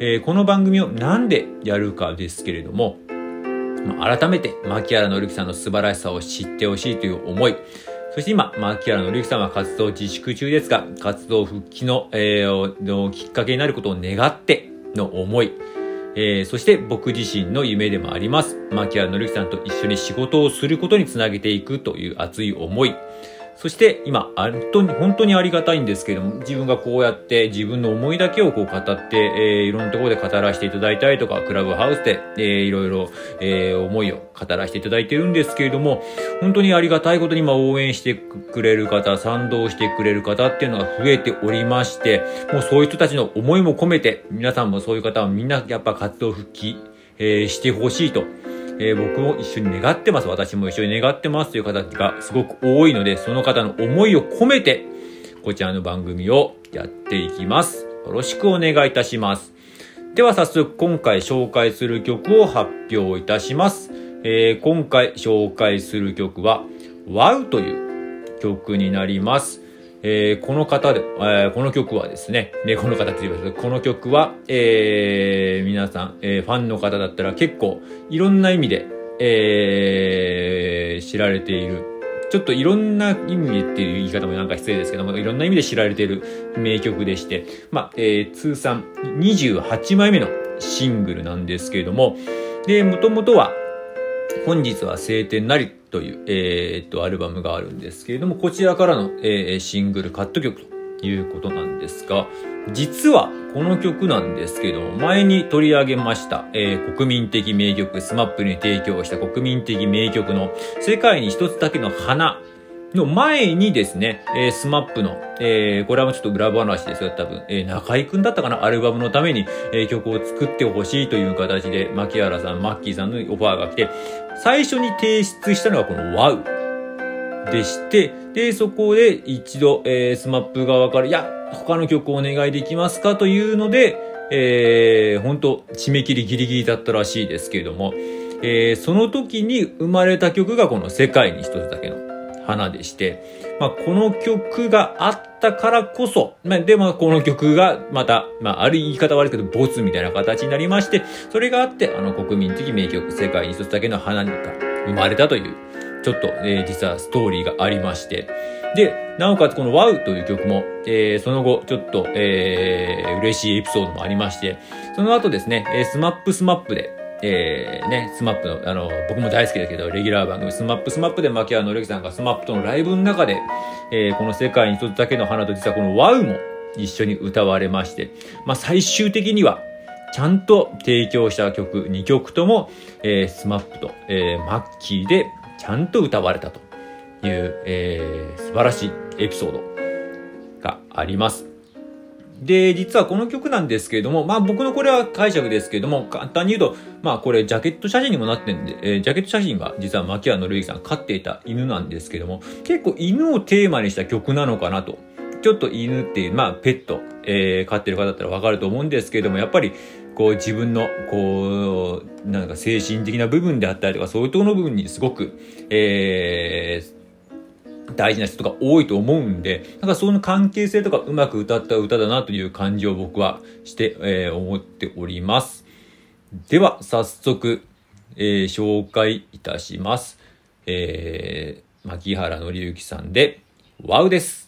えーこの番組をなんでやるかですけれども、まあ改めて牧原紀之さんの素晴らしさを知ってほしいという思い、そして今、牧原紀之さんは活動自粛中ですが、活動復帰の,、えーのきっかけになることを願っての思い、えーそして僕自身の夢でもあります。牧原紀之さんと一緒に仕事をすることにつなげていくという熱い思い。そして今、本当に、本当にありがたいんですけども、自分がこうやって自分の思いだけをこう語って、えーいろんなところで語らせていただいたりとか、クラブハウスで、えーいろいろ、えー思いを語らせていただいてるんですけれども、本当にありがたいことに今応援してくれる方、賛同してくれる方っていうのが増えておりまして、もうそういう人たちの思いも込めて、皆さんもそういう方はみんなやっぱ活動復帰、えーしてほしいと。えー僕も一緒に願ってます。私も一緒に願ってますという方がすごく多いので、その方の思いを込めて、こちらの番組をやっていきます。よろしくお願いいたします。では早速今回紹介する曲を発表いたします。えー今回紹介する曲は WOW という曲になります。えーこの方で、えーこの曲はですね、ね、この方って言いますけどこの曲は、えー皆さん、えーファンの方だったら結構いろんな意味で、えー知られている。ちょっといろんな意味でっていう言い方もなんか失礼ですけども、いろんな意味で知られている名曲でして、まあ、えー通算28枚目のシングルなんですけれども、で、もともとは、本日は晴天なりという、えーっと、アルバムがあるんですけれども、こちらからの、えーシングルカット曲ということなんですが、実はこの曲なんですけども、前に取り上げました、えー国民的名曲、 SMAP に提供した国民的名曲の世界に一つだけの花の前にですね、えー、 SMAP の、えーこれはもうちょっと裏話ですよ、多分、えー中居くんだったかな、アルバムのために、えー曲を作ってほしいという形で、槇原さん、マッキーさんのオファーが来て、最初に提出したのがこの WOW でして、で、そこで一度、えー、 SMAP 側から、いや、他の曲をお願いできますかというので、えー、本当締め切りギリギリだったらしいですけれども、えーその時に生まれた曲がこの世界に一つだけの花でして、まあ、この曲があったからこそ、まあ、でもこの曲がまた、まあ、ある言い方悪いけど、ボツみたいな形になりまして、それがあって、あの国民的名曲、世界に一つだけの花が生まれたという、ちょっと、えー実はストーリーがありまして、で、なおかつこの WOW という曲も、えーその後、ちょっと、えー嬉しいエピソードもありまして、その後ですね、 SMAP SMAP で、えーね、 SMAP の、あの、僕も大好きだけど、レギュラー番組、 SMAP SMAP で槇原敬之さんが SMAP とのライブの中で、えーこの世界に一つだけの花と実はこの WOW も一緒に歌われまして、まあ最終的には、ちゃんと提供した曲、2曲とも、えー、 SMAP と、えーマッキーでちゃんと歌われたという、えー素晴らしいエピソードがあります。で、実はこの曲なんですけれども、まあ僕のこれは解釈ですけれども、簡単に言うと、まあこれジャケット写真にもなってんで、えージャケット写真が実は牧原紀之さん飼っていた犬なんですけども、結構犬をテーマにした曲なのかなと。ちょっと犬っていう、まあペット、えー飼ってる方だったらわかると思うんですけれども、やっぱりこう自分のこう、なんか精神的な部分であったりとか、そういうところの部分にすごく、えー大事な人が多いと思うんで、なんかその関係性とかうまく歌った歌だなという感じを僕はして、えー思っております。では、早速、えー紹介いたします。えー、牧原紀之さんで、ワウです。「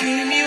Give